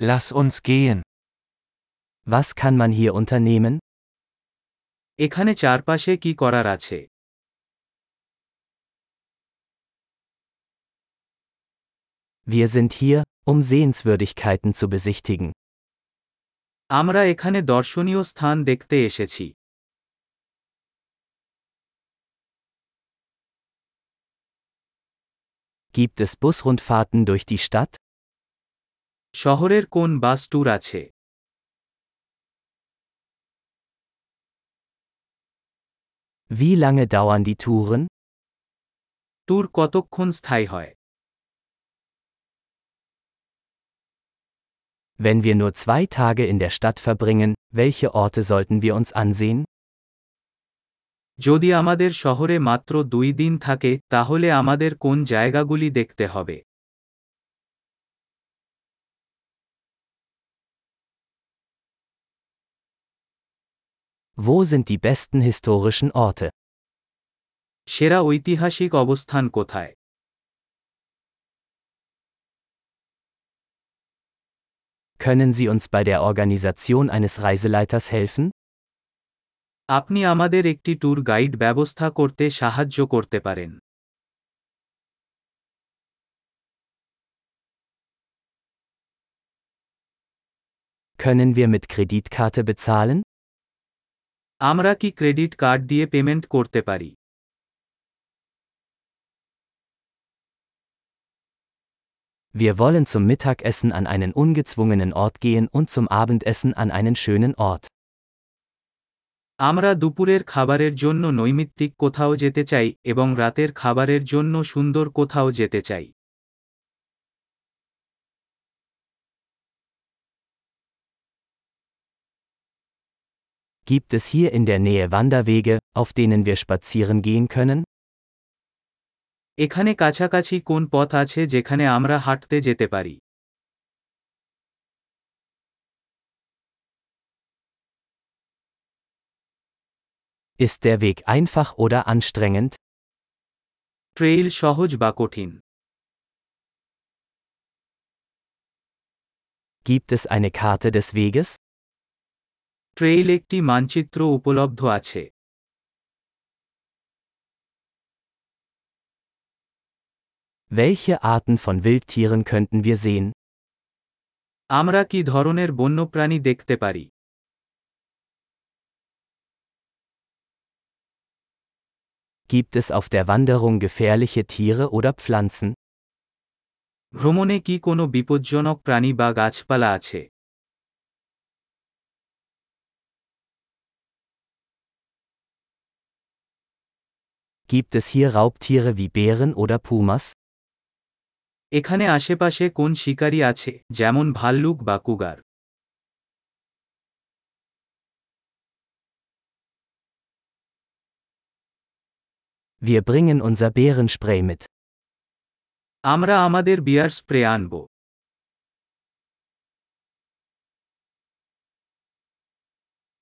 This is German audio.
Lass uns gehen. Was kann man hier unternehmen? এখানে চারপাশে কি করার আছে Wir sind hier, um Sehenswürdigkeiten zu besichtigen. আমরা এখানে দর্শনীয় স্থান দেখতে এসেছি Gibt es Busrundfahrten durch die Stadt? শহরের কোন বাস ট্যুর আছে Wie lange dauern die Touren? Tour কতক্ষণ স্থায়ী হয় Wenn wir nur zwei Tage in der Stadt verbringen, welche Orte sollten wir uns ansehen? যদি আমাদের শহরে মাত্র দুই দিন থাকে তাহলে আমাদের কোন জায়গাগুলি দেখতে হবে Wo sind die besten historischen Orte? সেরা ঐতিহাসিক অবস্থান কোথায় Können Sie uns bei der Organisation eines Reiseleiters helfen? আপনি আমাদের একটি ট্যুর গাইড ব্যবস্থা করতে সাহায্য করতে পারেন Können wir mit Kreditkarte bezahlen? আমরা কি ক্রেডিট কার্ড দিয়ে পেমেন্ট করতে পারি Wir wollen zum Mittagessen an einen ungezwungenen Ort gehen und zum Abendessen an einen schönen Ort. আমরা দুপুরের খাবারের জন্য নৈমিত্তিক কোথাও যেতে চাই এবং রাতের খাবারের জন্য সুন্দর কোথাও যেতে চাই Gibt es hier in der Nähe Wanderwege, auf denen wir spazieren gehen können? এখানে কাছাকাছি কোন পথ আছে যেখানে আমরা হাঁটতে যেতে পারি Ist der Weg einfach oder anstrengend? Trail সহজ বা কঠিন Gibt es eine Karte des Weges? Trail একটি মানচিত্র উপলব্ধ আছে Welche Arten von Wildtieren könnten wir sehen? আমরা কি ধরনের বন্যপ্রাণী দেখতে পারি Gibt es auf der Wanderung gefährliche Tiere oder Pflanzen? ভ্রমণে কি কোনো বিপজ্জনক প্রাণী বা গাছপালা আছে Gibt es hier Raubtiere wie Bären oder Pumas? এখানে আশেপাশে কোন শিকারী আছে যেমন ভাল্লুক বা cougar Wir bringen unser Bärenspray mit. আমরা আমাদের বিয়ার স্প্রে আনব